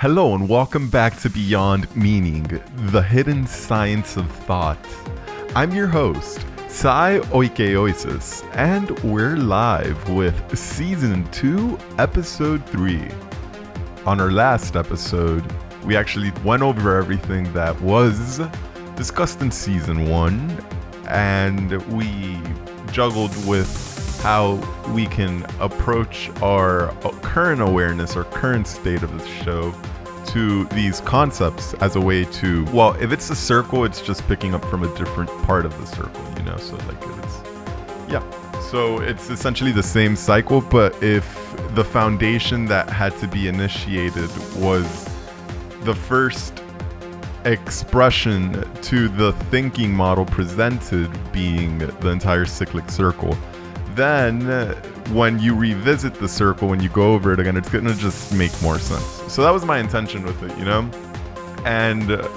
Hello and welcome back to Beyond Meaning, the hidden science of thought. I'm your host, Sai Oikeoisis, and we're live with Season 2, Episode 3. On our last episode, we actually went over everything that was discussed in Season 1, and we juggled with how we can approach our current awareness or current state of the show to these concepts as a way to well if it's a circle it's just picking up from a different part of the circle you know? So like it's yeah. So it's essentially the same cycle but if the foundation that had to be initiated was the first expression to the thinking model presented being the entire cyclic circle then uh, when you revisit the circle, when you go over it again, it's gonna just make more sense. So that was my intention with it, you know? And uh,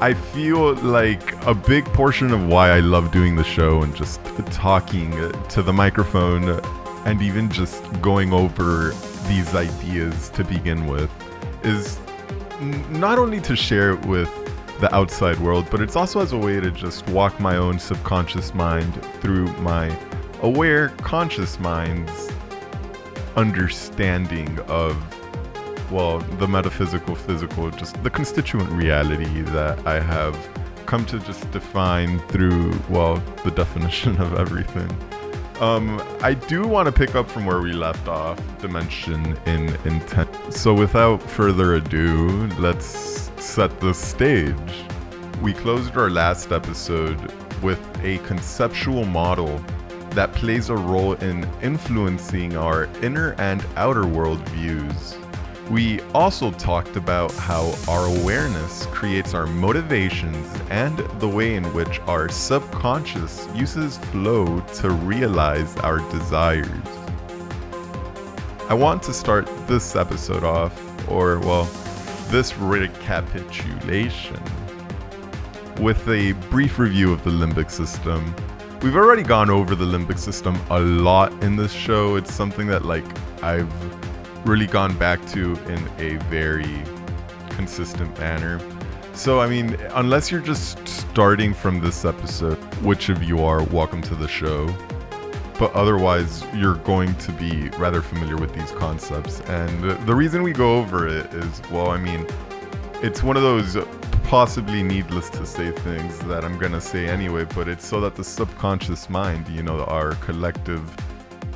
I feel like a big portion of why I love doing the show and just talking uh, to the microphone and even just going over these ideas to begin with is not only to share it with the outside world, but it's also as a way to just walk my own subconscious mind through my aware, conscious mind's understanding of, well, the metaphysical, physical, just the constituent reality that I have come to just define through, well, the definition of everything. Um, I do want to pick up from where we left off, dimension in intent. So without further ado, let's set the stage. We closed our last episode with a conceptual model that plays a role in influencing our inner and outer world views. We also talked about how our awareness creates our motivations and the way in which our subconscious uses flow to realize our desires. I want to start this episode off, or well, this recapitulation, with a brief review of the limbic system We've already gone over the limbic system a lot in this show. It's something that like I've really gone back to in a very consistent manner. So, I mean, unless you're just starting from this episode, which of you are, welcome to the show. But otherwise, you're going to be rather familiar with these concepts. And the reason we go over it is, well, I mean, it's one of those possibly needless to say things that I'm gonna say anyway, but it's so that the subconscious mind, you know, our collective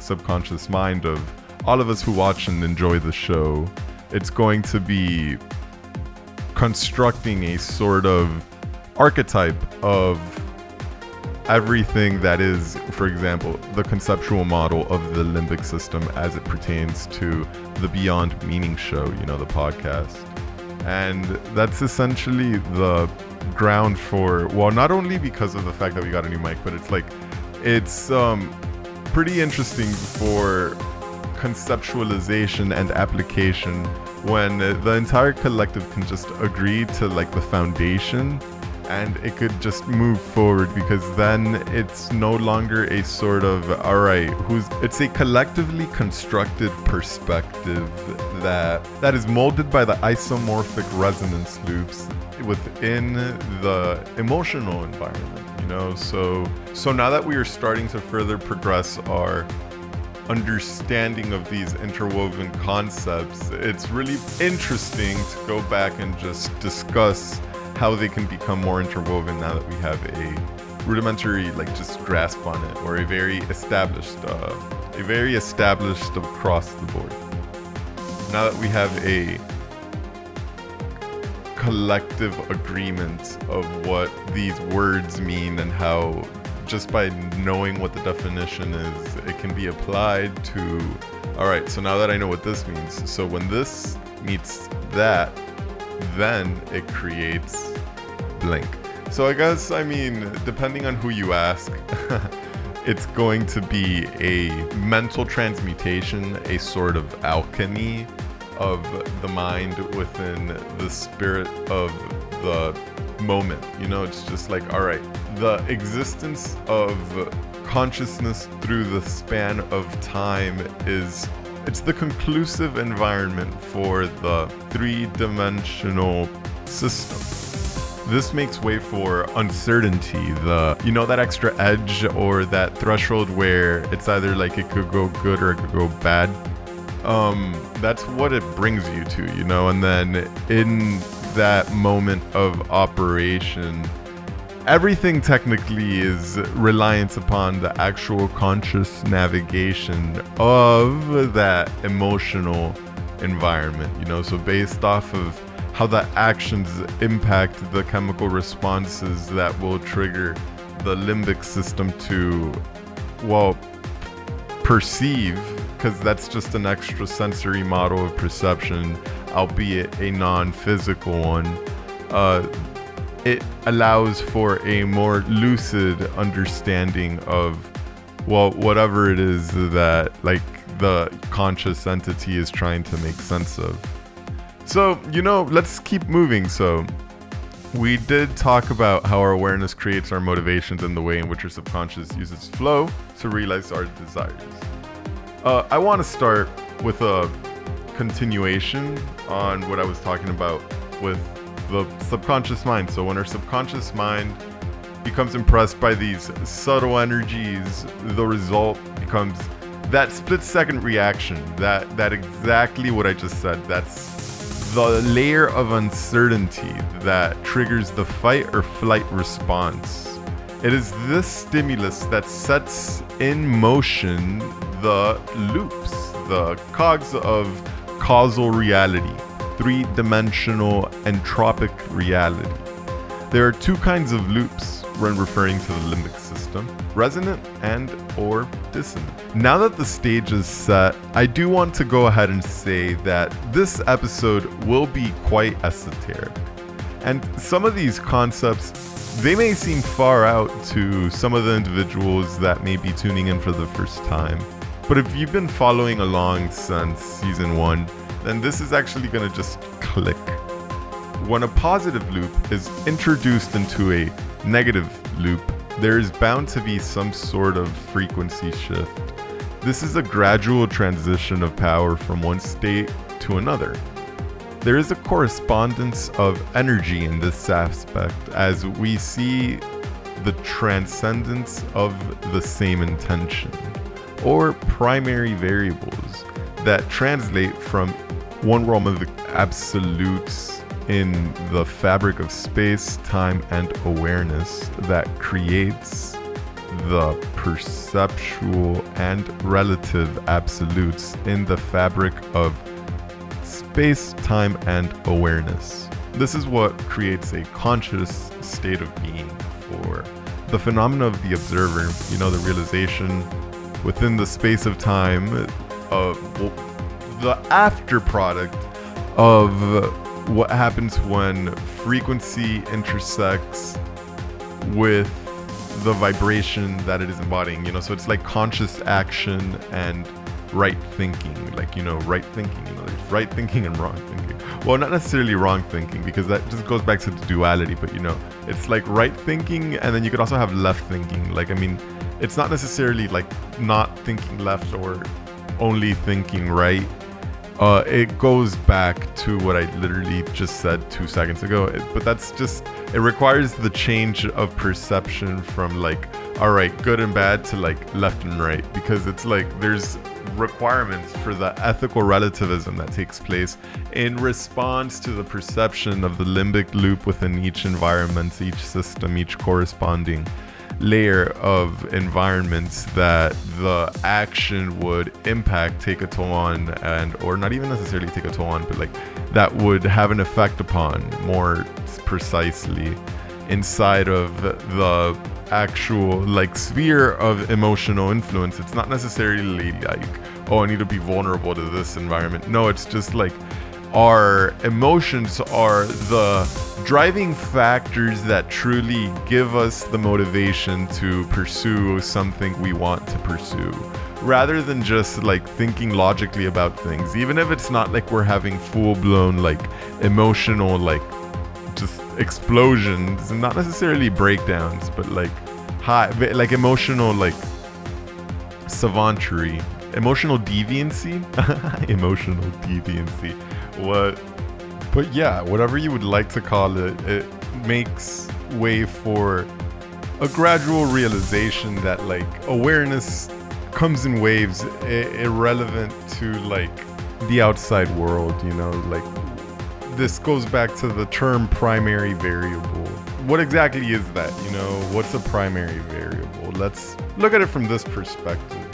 subconscious mind of all of us who watch and enjoy the show, it's going to be constructing a sort of archetype of everything that is, for example, the conceptual model of the limbic system as it pertains to the Beyond Meaning show, you know, the podcast and that's essentially the ground for well not only because of the fact that we got a new mic but it's like it's um pretty interesting for conceptualization and application when the entire collective can just agree to like the foundation and it could just move forward because then it's no longer a sort of all right who's it's a collectively constructed perspective that that is molded by the isomorphic resonance loops within the emotional environment you know? So so now that we are starting to further progress our understanding of these interwoven concepts it's really interesting to go back and just discuss how they can become more interwoven now that we have a rudimentary like just grasp on it or a very established uh, a very established across the board. Now that we have a collective agreement of what these words mean and how just by knowing what the definition is it can be applied to all right so now that i know what this means so when this meets that then it creates blank. So I guess, I mean, depending on who you ask, it's going to be a mental transmutation, a sort of alchemy of the mind within the spirit of the moment. You know, it's just like, all right, the existence of consciousness through the span of time is it's the conclusive environment for the three-dimensional system. This makes way for uncertainty, the you know that extra edge or that threshold where it's either like it could go good or it could go bad. Um that's what it brings you to, you know, and then in that moment of operation, everything technically is reliance upon the actual conscious navigation of that emotional environment, you know, so based off of how the actions impact the chemical responses that will trigger the limbic system to, well, perceive, because that's just an extra sensory model of perception, albeit a non physical one. Uh, it allows for a more lucid understanding of, well, whatever it is that, like, the conscious entity is trying to make sense of. So, you know, let's keep moving. So, we did talk about how our awareness creates our motivations and the way in which our subconscious uses flow to realize our desires. Uh, I want to start with a continuation on what I was talking about with the subconscious mind. So, when our subconscious mind becomes impressed by these subtle energies, the result becomes that split second reaction. That that exactly what I just said. That's the layer of uncertainty that triggers the fight or flight response. It is this stimulus that sets in motion the loops, the cogs of causal reality, three dimensional entropic reality. There are two kinds of loops when referring to the limbic system resonant and or dissonant. Now that the stage is set, I do want to go ahead and say that this episode will be quite esoteric. And some of these concepts they may seem far out to some of the individuals that may be tuning in for the first time. But if you've been following along since season 1, then this is actually going to just click. When a positive loop is introduced into a negative loop, there is bound to be some sort of frequency shift. This is a gradual transition of power from one state to another. There is a correspondence of energy in this aspect as we see the transcendence of the same intention, or primary variables that translate from one realm of the absolutes in the fabric of space, time, and awareness that creates the perceptual and relative absolutes in the fabric of space, time, and awareness. This is what creates a conscious state of being for the phenomena of the observer, you know, the realization within the space of time of the after product of what happens when frequency intersects with the vibration that it is embodying you know? So it's like conscious action and right thinking like you know right thinking you know there's right thinking and wrong thinking. Well not necessarily wrong thinking because that just goes back to the duality but you know it's like right thinking and then you could also have left thinking. Like i mean it's not necessarily like not thinking left or only thinking right uh, it goes back to what I literally just said two seconds ago. It, but that's just, it requires the change of perception from like, all right, good and bad to like left and right. Because it's like there's requirements for the ethical relativism that takes place in response to the perception of the limbic loop within each environment, each system, each corresponding layer of environments that the action would impact take a toll on and or not even necessarily take a toll on but like that would have an effect upon more precisely inside of the actual like sphere of emotional influence. It's not necessarily like oh i need to be vulnerable to this environment. No it's just like our emotions are the driving factors that truly give us the motivation to pursue something we want to pursue rather than just like thinking logically about things. Even if it's not like we're having full blown like emotional like just explosions and not necessarily breakdowns but like high like emotional like savantry emotional deviancy? Emotional deviancy. What but yeah whatever you would like to call it it makes way for a gradual realization that like awareness comes in waves I- irrelevant to like the outside world you know? Like this goes back to the term primary variable. What exactly is that you know? What's a primary variable? Let's look at it from this perspective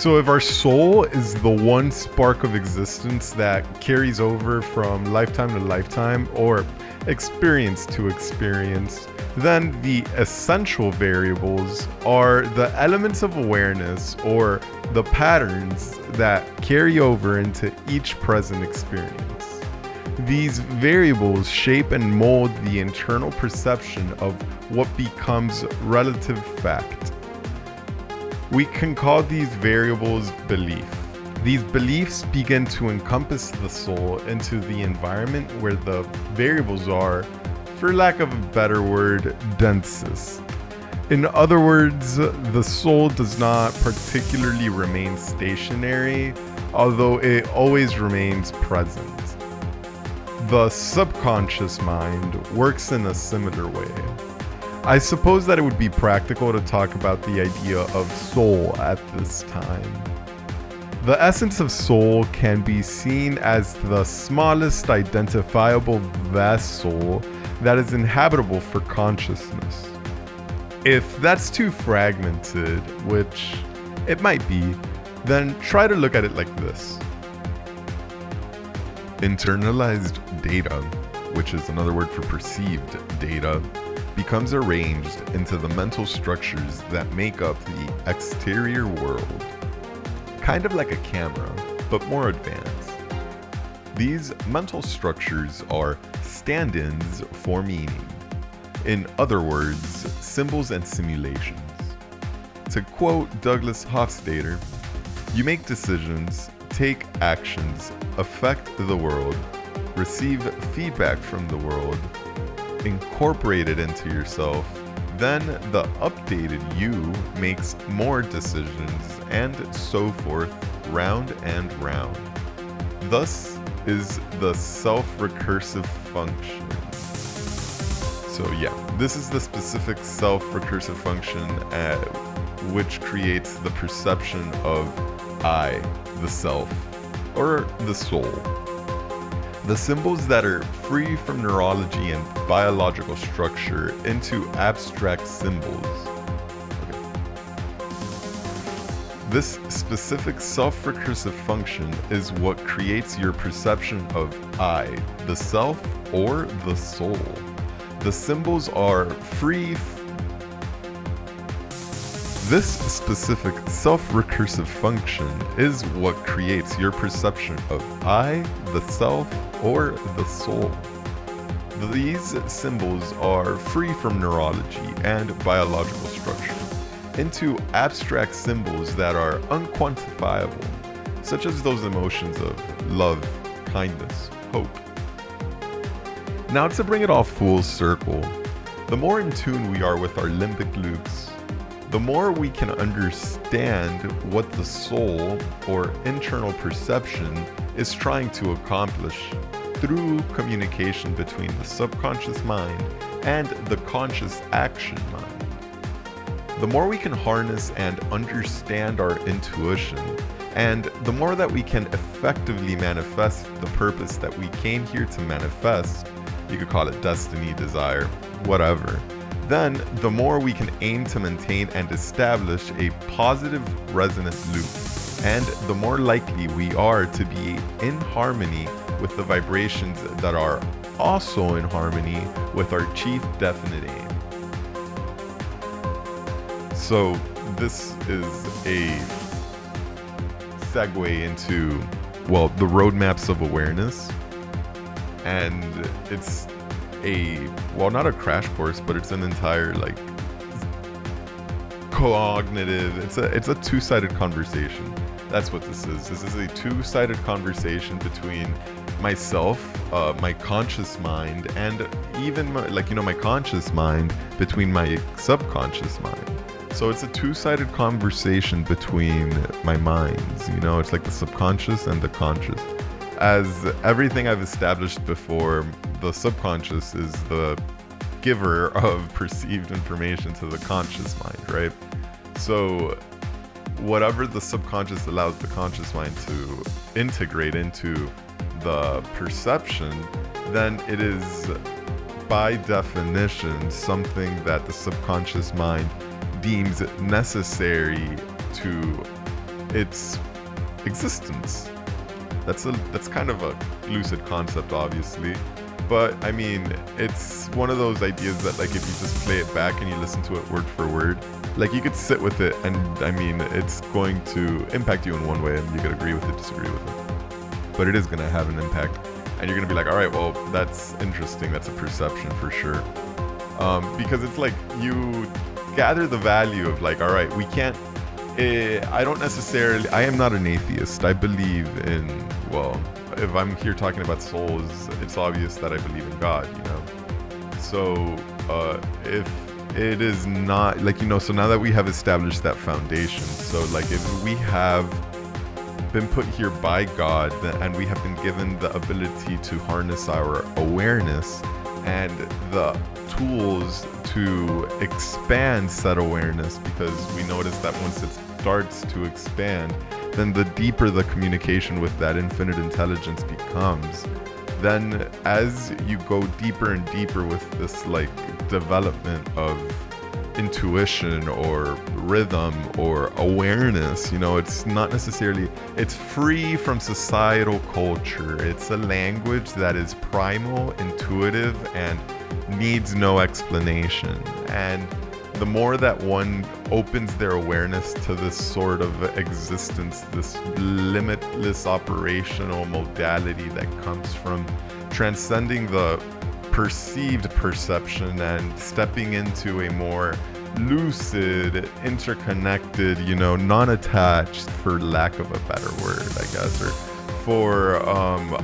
so, if our soul is the one spark of existence that carries over from lifetime to lifetime or experience to experience, then the essential variables are the elements of awareness or the patterns that carry over into each present experience. These variables shape and mold the internal perception of what becomes relative fact we can call these variables belief. These beliefs begin to encompass the soul into the environment where the variables are, for lack of a better word, densest. In other words, the soul does not particularly remain stationary, although it always remains present. The subconscious mind works in a similar way. I suppose that it would be practical to talk about the idea of soul at this time. The essence of soul can be seen as the smallest identifiable vessel that is inhabitable for consciousness. If that's too fragmented, which it might be, then try to look at it like this internalized data, which is another word for perceived data, becomes arranged into the mental structures that make up the exterior world. Kind of like a camera, but more advanced. These mental structures are stand ins for meaning. In other words, symbols and simulations. To quote Douglas Hofstadter, you make decisions, take actions, affect the world, receive feedback from the world, incorporate it into yourself, then the updated you makes more decisions and so forth, round and round. Thus is the self recursive function. So, yeah, this is the specific self recursive function uh, which creates the perception of I, the self, or the soul. The symbols that are free from neurology and biological structure into abstract symbols. This specific self recursive function is what creates your perception of I, the self, or the soul. The symbols are free. This specific self recursive function is what creates your perception of I, the self, or the soul. These symbols are free from neurology and biological structure into abstract symbols that are unquantifiable, such as those emotions of love, kindness, hope. Now, to bring it all full circle, the more in tune we are with our limbic loops, the more we can understand what the soul or internal perception is trying to accomplish through communication between the subconscious mind and the conscious action mind. The more we can harness and understand our intuition, and the more that we can effectively manifest the purpose that we came here to manifest, you could call it destiny, desire, whatever, then the more we can aim to maintain and establish a positive resonance loop, and the more likely we are to be in harmony with the vibrations that are also in harmony with our chief definite aim. So, this is a segue into, well, the roadmaps of awareness. And it's a, well, not a crash course, but it's an entire, like, cognitive, it's a, it's a two sided conversation. That's what this is. This is a two sided conversation between myself, uh, my conscious mind, and even my, like you know my conscious mind between my subconscious mind. So it's a two sided conversation between my minds. You know, it's like the subconscious and the conscious. As everything I've established before, the subconscious is the giver of perceived information to the conscious mind, right? So whatever the subconscious allows the conscious mind to integrate into the perception, then it is by definition something that the subconscious mind deems necessary to its existence. That's a that's kind of a lucid concept obviously, but I mean, it's one of those ideas that like if you just play it back and you listen to it word for word, like you could sit with it and I mean, it's going to impact you in one way and you could agree with it, disagree with it. But it is going to have an impact and you're going to be like, "All right, well, that's interesting. That's a perception for sure." Um, because it's like you gather the value of like, "All right, we can't uh, I don't necessarily I am not an atheist. I believe in well, if I'm here talking about souls, it's obvious that I believe in God, you know. So uh, if it is not like you know, so now that we have established that foundation, so like if we have been put here by God and we have been given the ability to harness our awareness and the tools to expand said awareness because we notice that once it starts to expand, then the deeper the communication with that infinite intelligence becomes. Then, as you go deeper and deeper with this like development of intuition or rhythm or awareness, you know, it's not necessarily, it's free from societal culture. It's a language that is primal, intuitive, and needs no explanation. And the more that one opens their awareness to this sort of existence, this limitless operational modality that comes from transcending the perceived perception and stepping into a more lucid, interconnected, you know, non attached, for lack of a better word, I guess, or for um,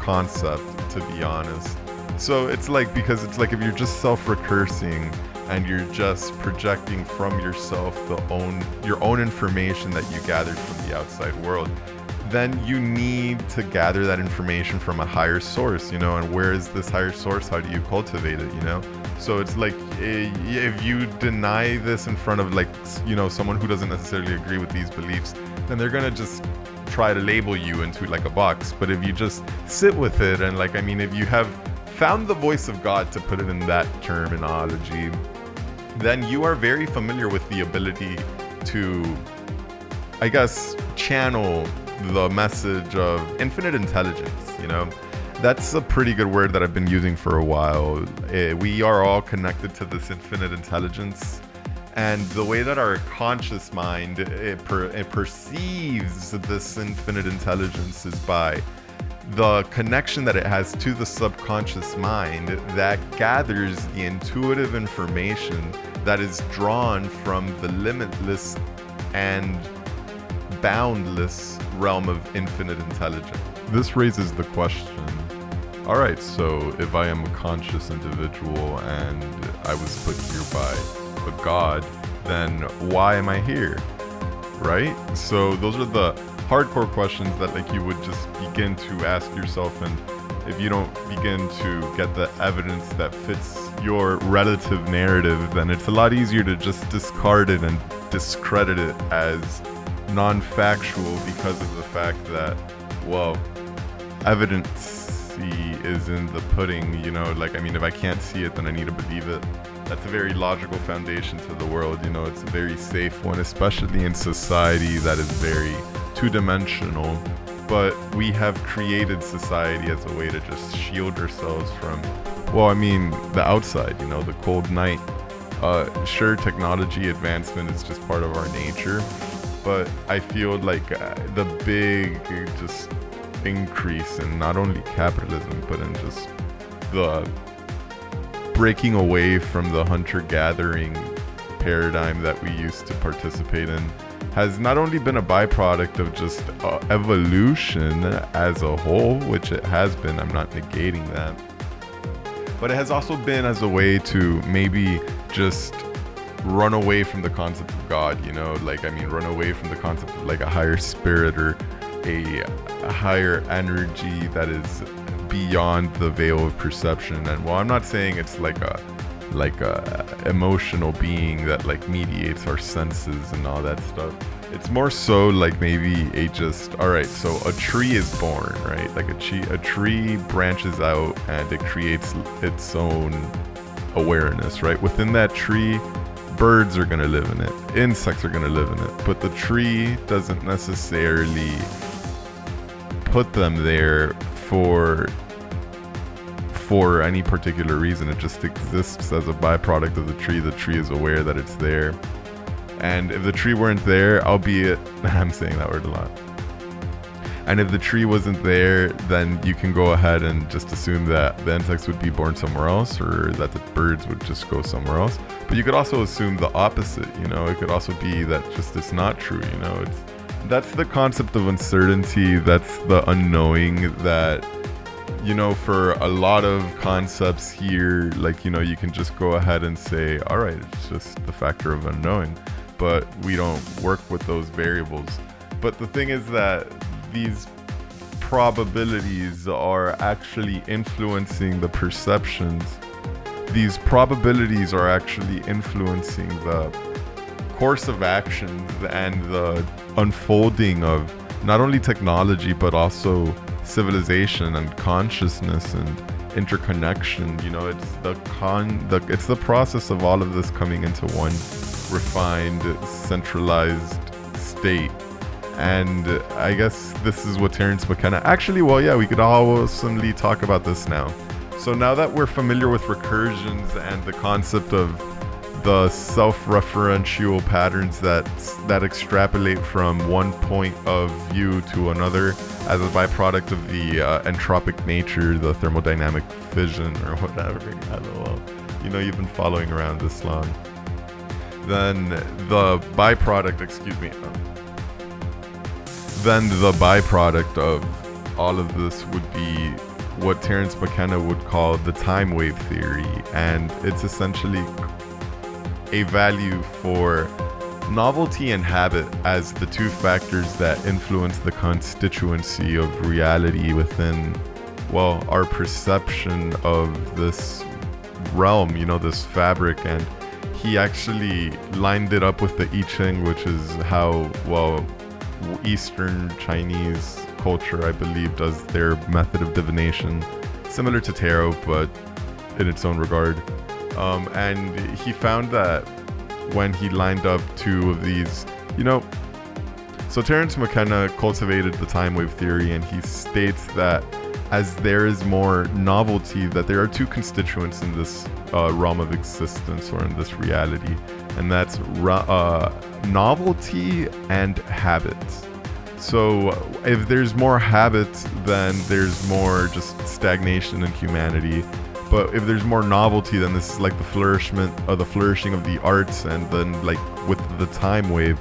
concept, to be honest. So it's like, because it's like if you're just self recursing, and you're just projecting from yourself the own your own information that you gathered from the outside world then you need to gather that information from a higher source you know and where is this higher source? How do you cultivate it you know? So it's like eh, if you deny this in front of like you know someone who doesn't necessarily agree with these beliefs then they're gonna just try to label you into like a box. But if you just sit with it and like i mean if you have found the voice of god to put it in that terminology then you are very familiar with the ability to, I guess, channel the message of infinite intelligence, you know? That's a pretty good word that I've been using for a while. Uh, we are all connected to this infinite intelligence. And the way that our conscious mind it per, it perceives this infinite intelligence is by the connection that it has to the subconscious mind that gathers the intuitive information that is drawn from the limitless and boundless realm of infinite intelligence. This raises the question all right, so if I am a conscious individual and I was put here by a god, then why am I here? Right? So those are the hardcore questions that like you would just begin to ask yourself and if you don't begin to get the evidence that fits your relative narrative, then it's a lot easier to just discard it and discredit it as non factual because of the fact that, well, evidence is in the pudding, you know, like, I mean, if I can't see it, then I need to believe it. That's a very logical foundation to the world, you know, it's a very safe one, especially in society that is very two dimensional but we have created society as a way to just shield ourselves from, well, I mean, the outside, you know, the cold night. Uh, sure, technology advancement is just part of our nature, but I feel like uh, the big just increase in not only capitalism, but in just the breaking away from the hunter gathering paradigm that we used to participate in has not only been a byproduct of just uh, evolution as a whole, which it has been, I'm not negating that, but it has also been as a way to maybe just run away from the concept of God, you know, like I mean, run away from the concept of like a higher spirit or a, a higher energy that is beyond the veil of perception. And well, I'm not saying it's like a like a emotional being that like mediates our senses and all that stuff. It's more so like maybe a just all right. So a tree is born, right? Like a tree, a tree branches out and it creates its own awareness, right? Within that tree, birds are gonna live in it, insects are gonna live in it, but the tree doesn't necessarily put them there for for any particular reason. It just exists as a byproduct of the tree. The tree is aware that it's there. And if the tree weren't there, albeit I'm saying that word a lot. And if the tree wasn't there, then you can go ahead and just assume that the insects would be born somewhere else or that the birds would just go somewhere else. But you could also assume the opposite, you know, it could also be that just it's not true, you know, it's that's the concept of uncertainty, that's the unknowing that you know, for a lot of concepts here, like, you know, you can just go ahead and say, all right, it's just the factor of unknowing, but we don't work with those variables. But the thing is that these probabilities are actually influencing the perceptions. These probabilities are actually influencing the course of actions and the unfolding of not only technology but also civilization and consciousness and interconnection. You know, it's the con the it's the process of all of this coming into one refined, centralized state. And I guess this is what Terence McKenna actually well yeah, we could awesomely talk about this now. So now that we're familiar with recursions and the concept of the self-referential patterns that that extrapolate from one point of view to another as a byproduct of the uh, entropic nature, the thermodynamic fission, or whatever. LOL. You know, you've been following around this long. Then the byproduct, excuse me. Um, then the byproduct of all of this would be what Terence McKenna would call the time wave theory, and it's essentially a value for novelty and habit as the two factors that influence the constituency of reality within, well, our perception of this realm, you know, this fabric. And he actually lined it up with the I Ching, which is how, well, Eastern Chinese culture, I believe, does their method of divination, similar to tarot, but in its own regard. Um, and he found that when he lined up two of these, you know. So Terence McKenna cultivated the time wave theory, and he states that as there is more novelty, that there are two constituents in this uh, realm of existence or in this reality, and that's uh, novelty and habit. So if there's more habit, then there's more just stagnation in humanity but if there's more novelty, then this is like the flourishment of the flourishing of the arts, and then like with the time wave,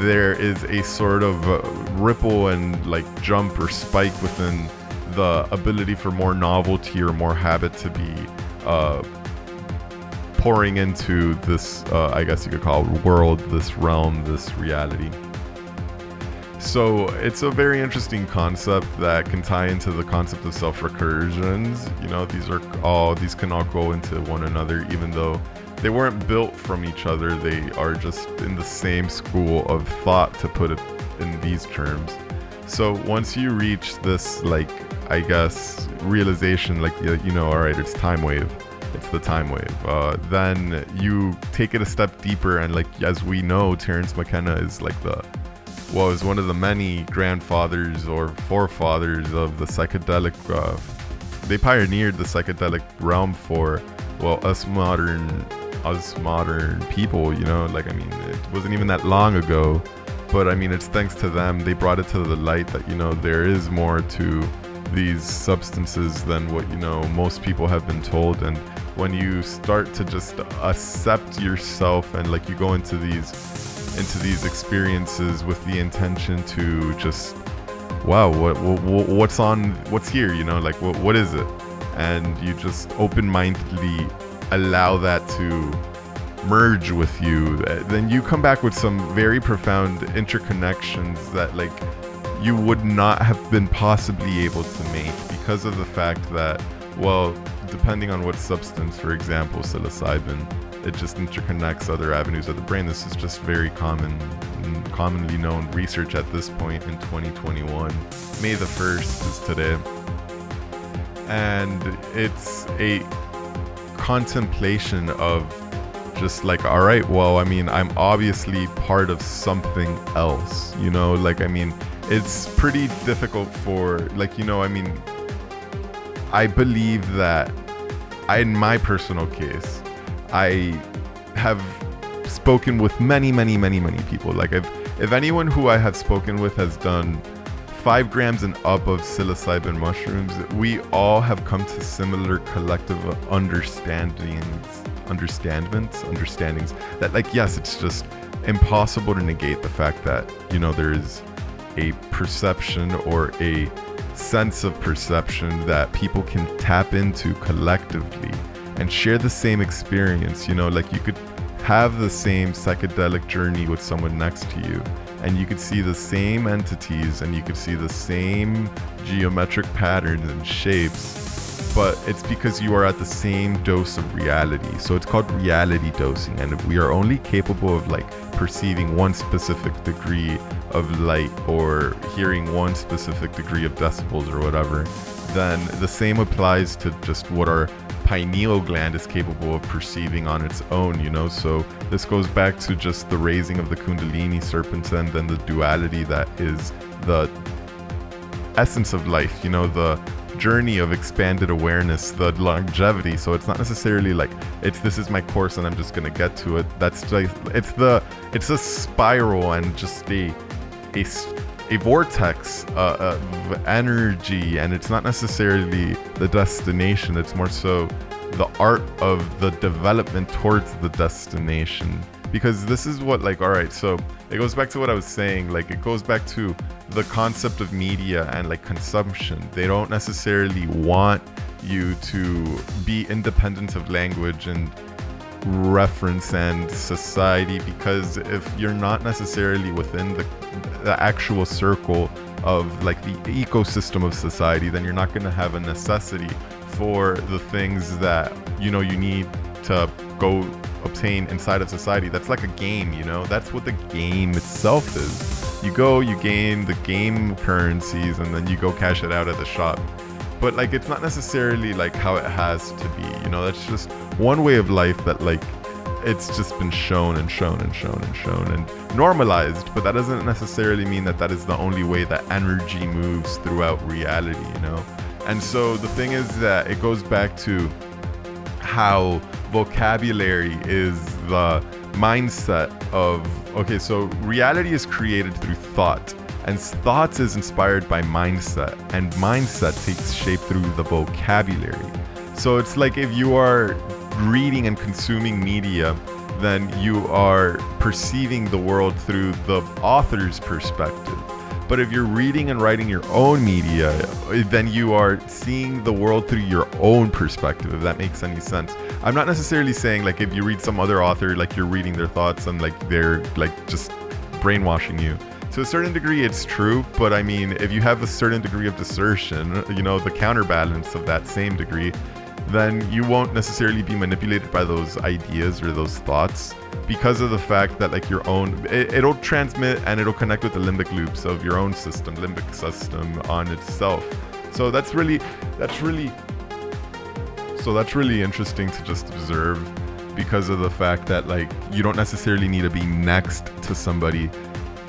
there is a sort of uh, ripple and like jump or spike within the ability for more novelty or more habit to be uh, pouring into this, uh, I guess you could call it world, this realm, this reality. So it's a very interesting concept that can tie into the concept of self-recursions. You know, these are all these can all go into one another, even though they weren't built from each other. They are just in the same school of thought, to put it in these terms. So once you reach this, like I guess, realization, like you know, all right, it's time wave. It's the time wave. Uh, then you take it a step deeper, and like as we know, Terence McKenna is like the was one of the many grandfathers or forefathers of the psychedelic. Uh, they pioneered the psychedelic realm for, well, us modern, us modern people. You know, like I mean, it wasn't even that long ago, but I mean, it's thanks to them they brought it to the light that you know there is more to these substances than what you know most people have been told and when you start to just accept yourself and like you go into these into these experiences with the intention to just wow what, what what's on what's here you know like what, what is it? And you just open-mindedly allow that to merge with you, uh, then you come back with some very profound interconnections that like you would not have been possibly able to make because of the fact that well, depending on what substance, for example, psilocybin, it just interconnects other avenues of the brain. This is just very common, commonly known research at this point in 2021. May the 1st is today. And it's a contemplation of just like, all right, well, I mean, I'm obviously part of something else, you know? Like, I mean, it's pretty difficult for, like, you know, I mean, I believe that, in my personal case, I have spoken with many, many, many, many people. Like, if if anyone who I have spoken with has done five grams and up of psilocybin mushrooms, we all have come to similar collective understandings, understandments, understandings that, like, yes, it's just impossible to negate the fact that you know there is a perception or a sense of perception that people can tap into collectively and share the same experience. You know, like you could have the same psychedelic journey with someone next to you, and you could see the same entities and you could see the same geometric patterns and shapes. But it's because you are at the same dose of reality. So it's called reality dosing. And we are only capable of like perceiving one specific degree of light or hearing one specific degree of decibels or whatever, then the same applies to just what our pineal gland is capable of perceiving on its own, you know? So this goes back to just the raising of the Kundalini serpents and then the duality that is the essence of life, you know, the journey of expanded awareness, the longevity. So it's not necessarily like it's this is my course and I'm just gonna get to it. That's like it's the it's a spiral and just a a a vortex uh, of energy, and it's not necessarily the destination. It's more so the art of the development towards the destination. Because this is what, like, all right, so it goes back to what I was saying. Like, it goes back to the concept of media and like consumption. They don't necessarily want you to be independent of language and reference and society because if you're not necessarily within the, the actual circle of like the ecosystem of society then you're not going to have a necessity for the things that you know you need to go obtain inside of society. That's like a game you know? That's what the game itself is. You go you gain the game currencies and then you go cash it out at the shop but like it's not necessarily like how it has to be you know? That's just one way of life that like it's just been shown and shown and shown and shown and normalized but that doesn't necessarily mean that that is the only way that energy moves throughout reality you know? And so the thing is that it goes back to how vocabulary is the mindset of okay so reality is created through thought and thoughts is inspired by mindset and mindset takes shape through the vocabulary so it's like if you are reading and consuming media then you are perceiving the world through the author's perspective but if you're reading and writing your own media, eh, then you are seeing the world through your own perspective, if that makes any sense. I'm not necessarily saying like if you read some other author, like you're reading their thoughts and like they're like just brainwashing you. To a certain degree, it's true, but I mean, if you have a certain degree of distortion, you know, the counterbalance of that same degree, then you won't necessarily be manipulated by those ideas or those thoughts because of the fact that like your own it, it'll transmit and it'll connect with the limbic loops of your own system limbic system on itself. So that's really that's really so that's really interesting to just observe because of the fact that like you don't necessarily need to be next to somebody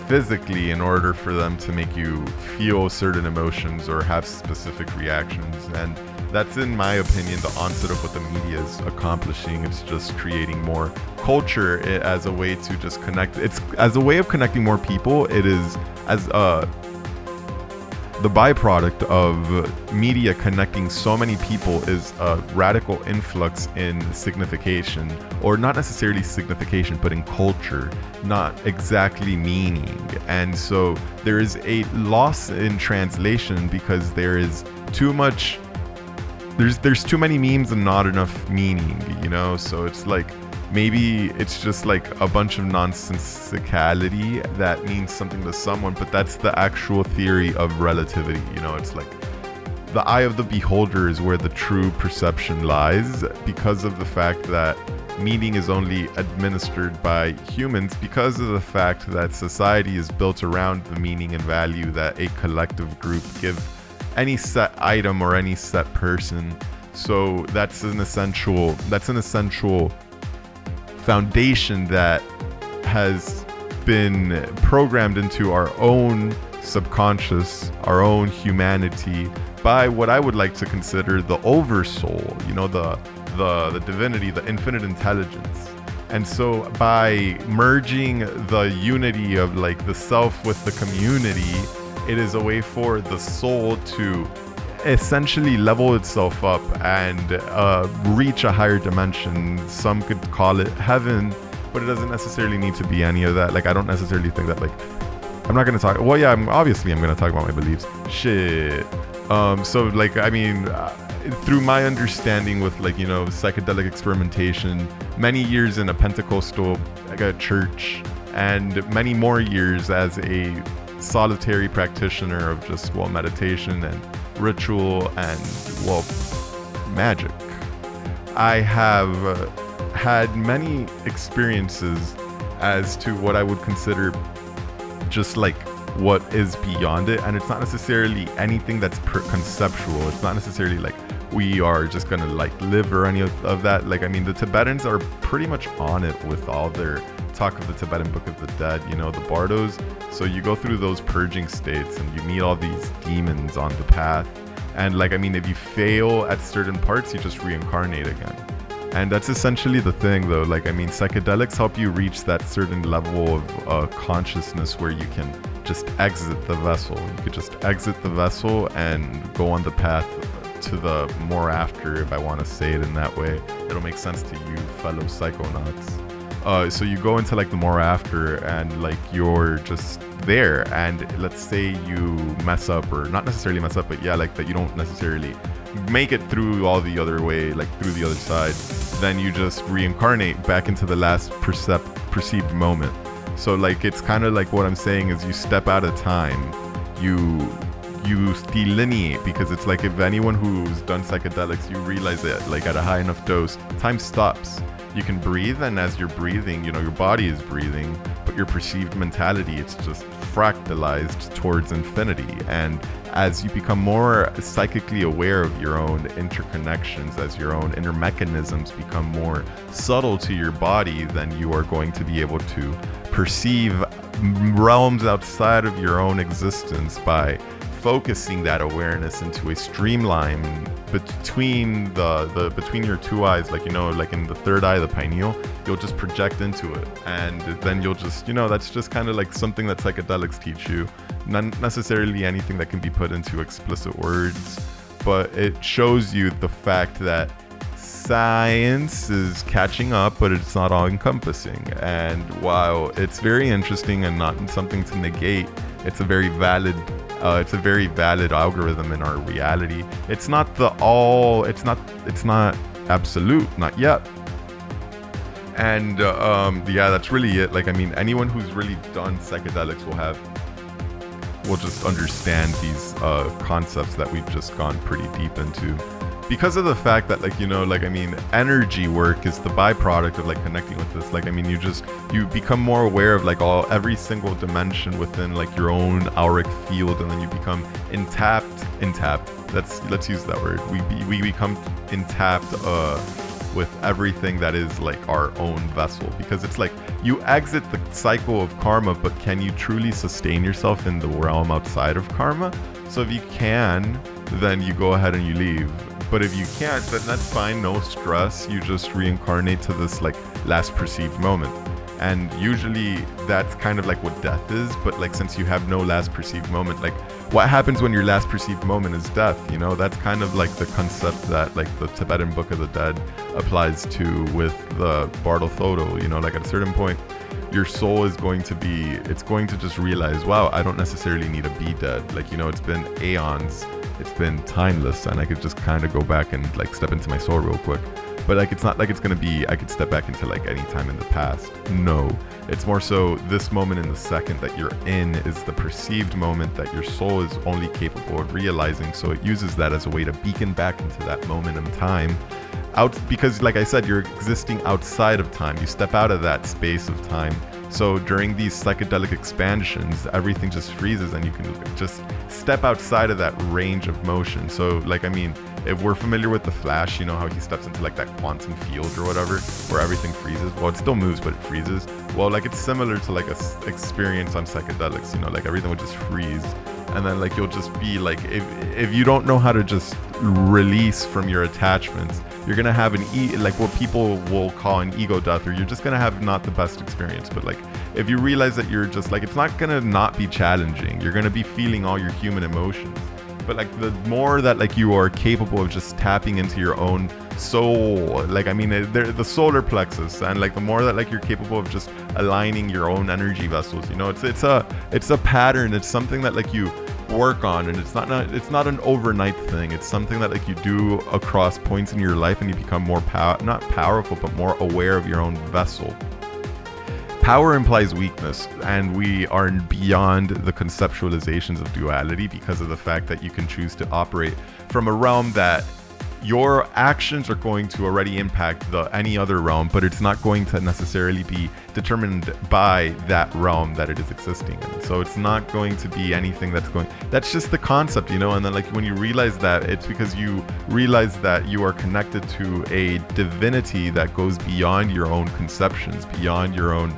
physically in order for them to make you feel certain emotions or have specific reactions. And that's in my opinion the onset of what the media is accomplishing. It's just creating more culture as a way to just connect. It's as a way of connecting more people it is as a the byproduct of media connecting so many people is a radical influx in signification, or not necessarily signification, but in culture, not exactly meaning. And so there is a loss in translation because there is too much there's there's too many memes and not enough meaning, you know? So it's like maybe it's just like a bunch of nonsensicality that means something to someone, but that's the actual theory of relativity. You know, it's like the eye of the beholder is where the true perception lies because of the fact that meaning is only administered by humans because of the fact that society is built around the meaning and value that a collective group give any set item or any set person so that's an essential that's an essential foundation that has been programmed into our own subconscious, our own humanity by what I would like to consider the oversoul, you know, the the the divinity, the infinite intelligence. And so by merging the unity of like the self with the community, it is a way for the soul to essentially level itself up and uh, reach a higher dimension. Some could call it heaven, but it doesn't necessarily need to be any of that. Like, I don't necessarily think that, like, I'm not gonna talk. Well, yeah, I'm obviously I'm gonna talk about my beliefs. Shit. Um, so like, I mean, uh, through my understanding with like you know psychedelic experimentation, many years in a Pentecostal like a church, and many more years as a solitary practitioner of just well meditation and ritual and, well, magic. I have uh, had many experiences as to what I would consider just like what is beyond it. And it's not necessarily anything that's conceptual. It's not necessarily like we are just gonna like live or any of, of that. Like, I mean, the Tibetans are pretty much on it with all their talk of the Tibetan Book of the Dead, you know, the Bardos. So you go through those purging states and you meet all these demons on the path. And like, I mean, if you fail at certain parts, you just reincarnate again. And that's essentially the thing, though. Like, I mean, psychedelics help you reach that certain level of uh, consciousness where you can just exit the vessel. You could just exit the vessel and go on the path to the more after, if I want to say it in that way. It'll make sense to you, fellow psychonauts. Uh, so you go into like the more after and like you're just there and let's say you mess up or not necessarily mess up but yeah like that you don't necessarily make it through all the other way like through the other side then you just reincarnate back into the last percept- perceived moment. So like it's kind of like what i'm saying is you step out of time you you delineate because it's like if anyone who's done psychedelics you realize that like at a high enough dose time stops you can breathe and as you're breathing you know your body is breathing but your perceived mentality it's just fractalized towards infinity. And as you become more psychically aware of your own interconnections as your own inner mechanisms become more subtle to your body then you are going to be able to perceive realms outside of your own existence by focusing that awareness into a streamline between the, the between your two eyes like you know like in the third eye the pineal you'll just project into it and then you'll just you know that's just kind of like something that psychedelics teach you not necessarily anything that can be put into explicit words but it shows you the fact that science is catching up, but it's not all encompassing. And while it's very interesting and not something to negate, it's a very valid uh, it's a very valid algorithm in our reality. It's not the all. It's not. It's not absolute. Not yet. And uh, um, yeah, that's really it. Like, I mean, anyone who's really done psychedelics will have will just understand these uh, concepts that we've just gone pretty deep into because of the fact that like you know like i mean energy work is the byproduct of like connecting with this. Like i mean you just you become more aware of like all every single dimension within like your own auric field and then you become intapped intapped let's let's use that word. We we become intapped uh with everything that is like our own vessel because it's like you exit the cycle of karma but can you truly sustain yourself in the realm outside of karma? So if you can then you go ahead and you leave but if you can't, then that's fine, no stress. You just reincarnate to this like last perceived moment. And usually that's kind of like what death is, but like since you have no last perceived moment, like what happens when your last perceived moment is death, you know? That's kind of like the concept that like the Tibetan Book of the Dead applies to with the Thodo, you know, like at a certain point your soul is going to be it's going to just realize, wow, I don't necessarily need to be dead. Like, you know, it's been aeons it's been timeless and I could just kind of go back and like step into my soul real quick. but like it's not like it's gonna be I could step back into like any time in the past. No, it's more so this moment in the second that you're in is the perceived moment that your soul is only capable of realizing. So it uses that as a way to beacon back into that moment in time. Out because like I said, you're existing outside of time. You step out of that space of time. So during these psychedelic expansions, everything just freezes and you can just step outside of that range of motion. So like I mean, if we're familiar with the Flash, you know how he steps into like that quantum field or whatever, where everything freezes. Well, it still moves, but it freezes. Well, like it's similar to like a experience on psychedelics. You know, like everything would just freeze, and then like you'll just be like, if if you don't know how to just release from your attachments, you're gonna have an e like what people will call an ego death, or you're just gonna have not the best experience. But like if you realize that you're just like it's not gonna not be challenging, you're gonna be feeling all your human emotions but like the more that like you are capable of just tapping into your own soul like i mean eh, they're the solar plexus and like the more that like you're capable of just aligning your own energy vessels you know it's it's a it's a pattern it's something that like you work on and it's not, not it's not an overnight thing. It's something that like you do across points in your life and you become more power not powerful but more aware of your own vessel. Power implies weakness, and we are beyond the conceptualizations of duality because of the fact that you can choose to operate from a realm that your actions are going to already impact the any other realm, but it's not going to necessarily be determined by that realm that it is existing in. So it's not going to be anything that's going. That's just the concept, you know. And then like when you realize that, it's because you realize that you are connected to a divinity that goes beyond your own conceptions, beyond your own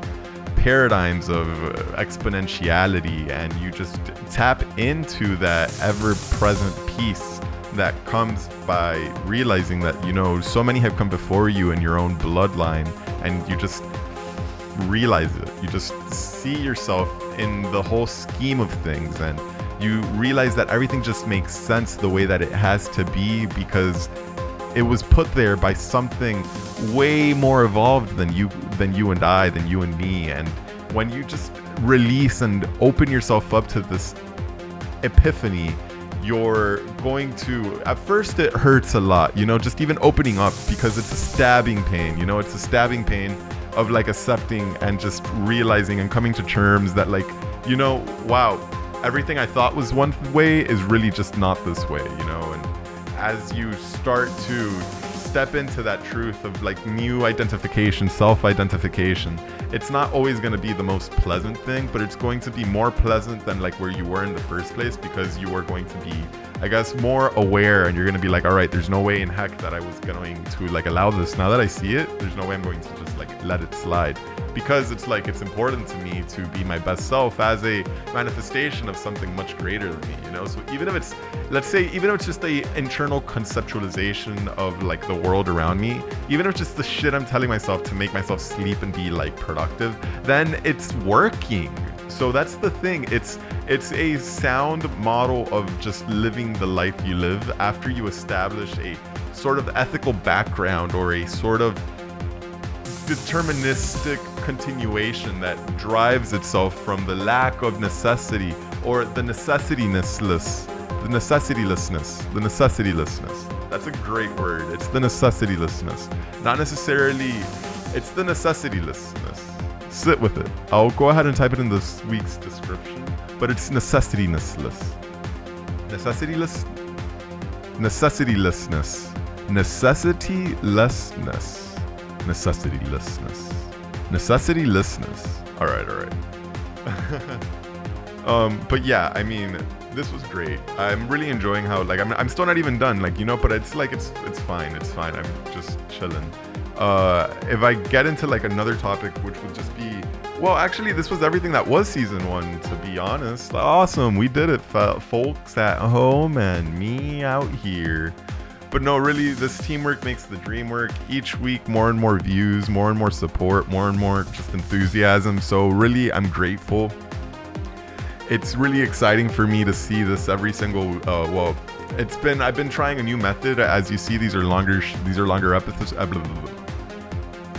paradigms of exponentiality and you just tap into that ever present peace that comes by realizing that you know so many have come before you in your own bloodline and you just realize it you just see yourself in the whole scheme of things and you realize that everything just makes sense the way that it has to be because it was put there by something way more evolved than you than you and I, than you and me. And when you just release and open yourself up to this epiphany, you're going to at first it hurts a lot, you know, just even opening up because it's a stabbing pain, you know, it's a stabbing pain of like accepting and just realizing and coming to terms that like, you know, wow, everything I thought was one way is really just not this way, you know, and as you start to step into that truth of like new identification, self identification, it's not always going to be the most pleasant thing, but it's going to be more pleasant than like where you were in the first place because you are going to be, I guess, more aware and you're going to be like, all right, there's no way in heck that I was going to like allow this. Now that I see it, there's no way I'm going to just like let it slide because it's like it's important to me to be my best self as a manifestation of something much greater than me you know? So even if it's let's say even if it's just a internal conceptualization of like the world around me even if it's just the shit i'm telling myself to make myself sleep and be like productive then it's working. So that's the thing. It's it's a sound model of just living the life you live after you establish a sort of ethical background or a sort of deterministic continuation that drives itself from the lack of necessity or the necessitylessness the necessitylessness the necessitylessness. That's a great word. It's the necessitylessness. Not necessarily it's the necessitylessness. Sit with it. I'll go ahead and type it in this week's description. But it's necessitylessness. necessityless necessitylessness. Necessitylessness necessitylessness. Necessitylessness. All right all right. Um but yeah i mean this was great. I'm really enjoying how like I'm, I'm still not even done like you know but it's like it's it's fine it's fine. I'm just chilling. Uh if i get into like another topic which would just be well actually this was everything that was season one to be honest. Awesome. We did it folks at home and me out here but no, really, this teamwork makes the dream work. Each week, more and more views, more and more support, more and more just enthusiasm. So, really, I'm grateful. It's really exciting for me to see this every single. Uh, well, it's been I've been trying a new method. As you see, these are longer. These are longer episodes.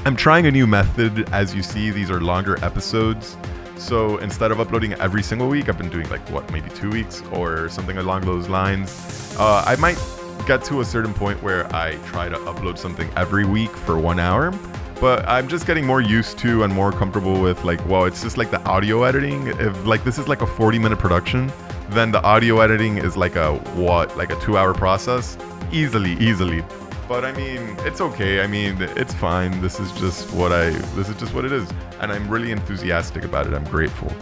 I'm trying a new method. As you see, these are longer episodes. So instead of uploading every single week, I've been doing like what maybe two weeks or something along those lines. Uh, I might get to a certain point where I try to upload something every week for one hour. But I'm just getting more used to and more comfortable with like, well, it's just like the audio editing. If like this is like a 40 minute production, then the audio editing is like a what, like a two hour process, easily, easily. But I mean, it's okay. I mean, it's fine. This is just what I. This is just what it is, and I'm really enthusiastic about it. I'm grateful.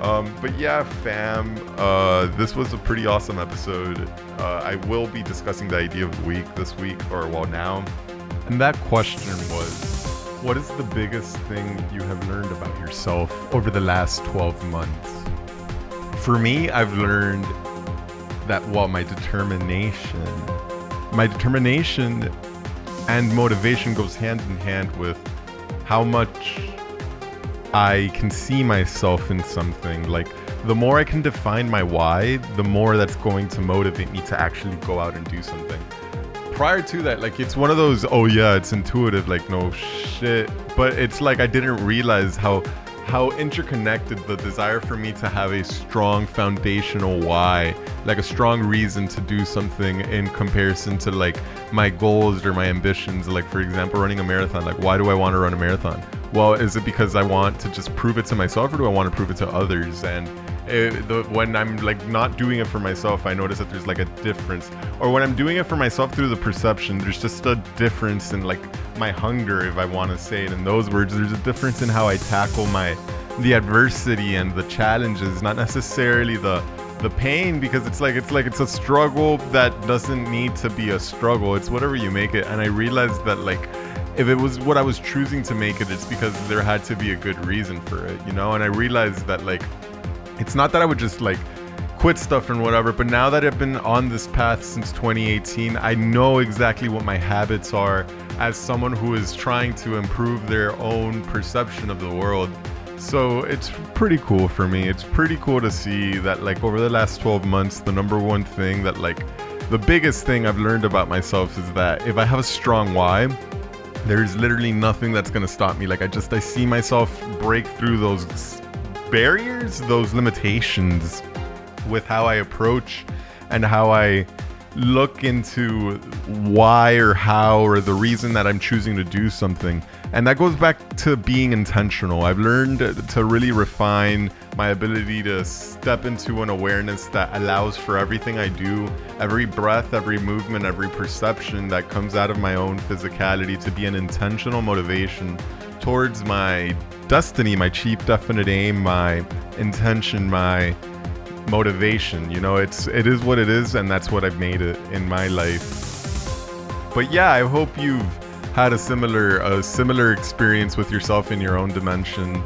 Um, but yeah, fam, uh, this was a pretty awesome episode. Uh, I will be discussing the idea of the week this week, or well, now. And that question was What is the biggest thing you have learned about yourself over the last 12 months? For me, I've learned that while my determination, my determination and motivation goes hand in hand with how much I can see myself in something. Like, the more I can define my why, the more that's going to motivate me to actually go out and do something. Prior to that, like, it's one of those, oh yeah, it's intuitive, like, no shit. But it's like I didn't realize how how interconnected the desire for me to have a strong foundational why, like a strong reason to do something in comparison to like my goals or my ambitions. Like, for example, running a marathon. Like, why do I want to run a marathon? Well, is it because I want to just prove it to myself or do I want to prove it to others? And it, the, when I'm like not doing it for myself, I notice that there's like a difference. Or when I'm doing it for myself through the perception, there's just a difference in like my hunger, if I want to say it in those words. There's a difference in how I tackle my the adversity and the challenges, not necessarily the the pain because it's like it's like it's a struggle that doesn't need to be a struggle. It's whatever you make it. And I realized that like if it was what I was choosing to make it, it's because there had to be a good reason for it, you know? And I realized that like it's not that I would just like quit stuff and whatever, but now that I've been on this path since 2018, I know exactly what my habits are as someone who is trying to improve their own perception of the world. So it's pretty cool for me. It's pretty cool to see that like over the last 12 months, the number one thing that like the biggest thing I've learned about myself is that if I have a strong why, there's literally nothing that's to stop me. Like I just I see myself break through those barriers, those limitations with how I approach and how I look into why or how or the reason that I'm choosing to do something. And that goes back to being intentional. I've learned to really refine my ability to step into an awareness that allows for everything I do, every breath, every movement, every perception that comes out of my own physicality to be an intentional motivation towards my destiny, my chief definite aim, my intention, my motivation. You know, it's it is what it is, and that's what I've made it in my life. But yeah, I hope you've had a similar a similar experience with yourself in your own dimension.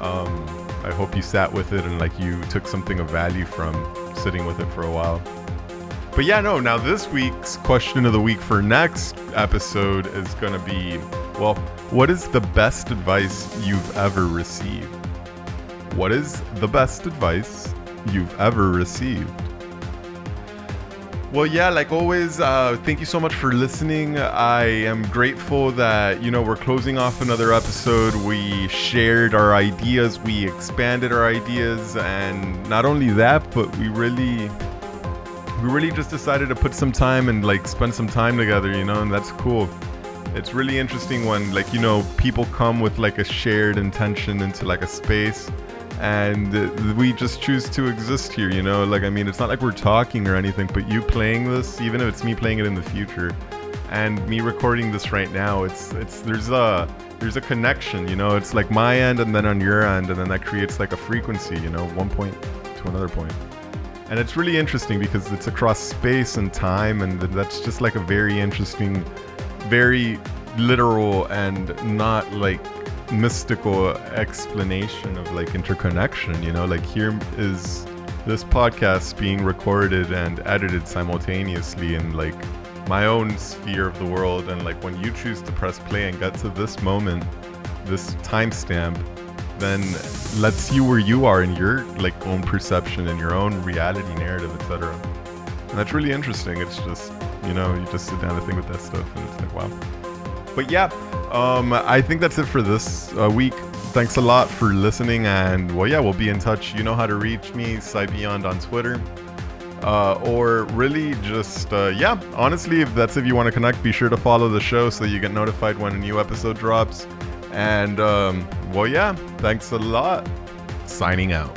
Um, I hope you sat with it and like you took something of value from sitting with it for a while. But yeah, no, now this week's question of the week for next episode is going to be well, what is the best advice you've ever received? What is the best advice you've ever received? Well, yeah, like always, uh, thank you so much for listening. I am grateful that, you know, we're closing off another episode. We shared our ideas, we expanded our ideas, and not only that, but we really. We really just decided to put some time and like spend some time together, you know, and that's cool. It's really interesting when like, you know, people come with like a shared intention into like a space and we just choose to exist here you know? Like i mean it's not like we're talking or anything but you playing this even if it's me playing it in the future and me recording this right now it's it's there's a there's a connection you know? It's like my end and then on your end and then that creates like a frequency you know one point to another point. And it's really interesting because it's across space and time and that's just like a very interesting very literal and not like mystical explanation of like interconnection you know? Like here is this podcast being recorded and edited simultaneously in like my own sphere of the world and like when you choose to press play and get to this moment this timestamp then let's see where you are in your like own perception and your own reality narrative etc and that's really interesting. It's just you know you just sit down and think with that stuff and it's like wow but yeah um, I think that's it for this uh, week. Thanks a lot for listening, and well, yeah, we'll be in touch. You know how to reach me, Beyond on Twitter. uh, or really just uh, yeah honestly if that's if you want to connect be sure to follow the show so you get notified when a new episode drops and um, well yeah thanks a lot signing out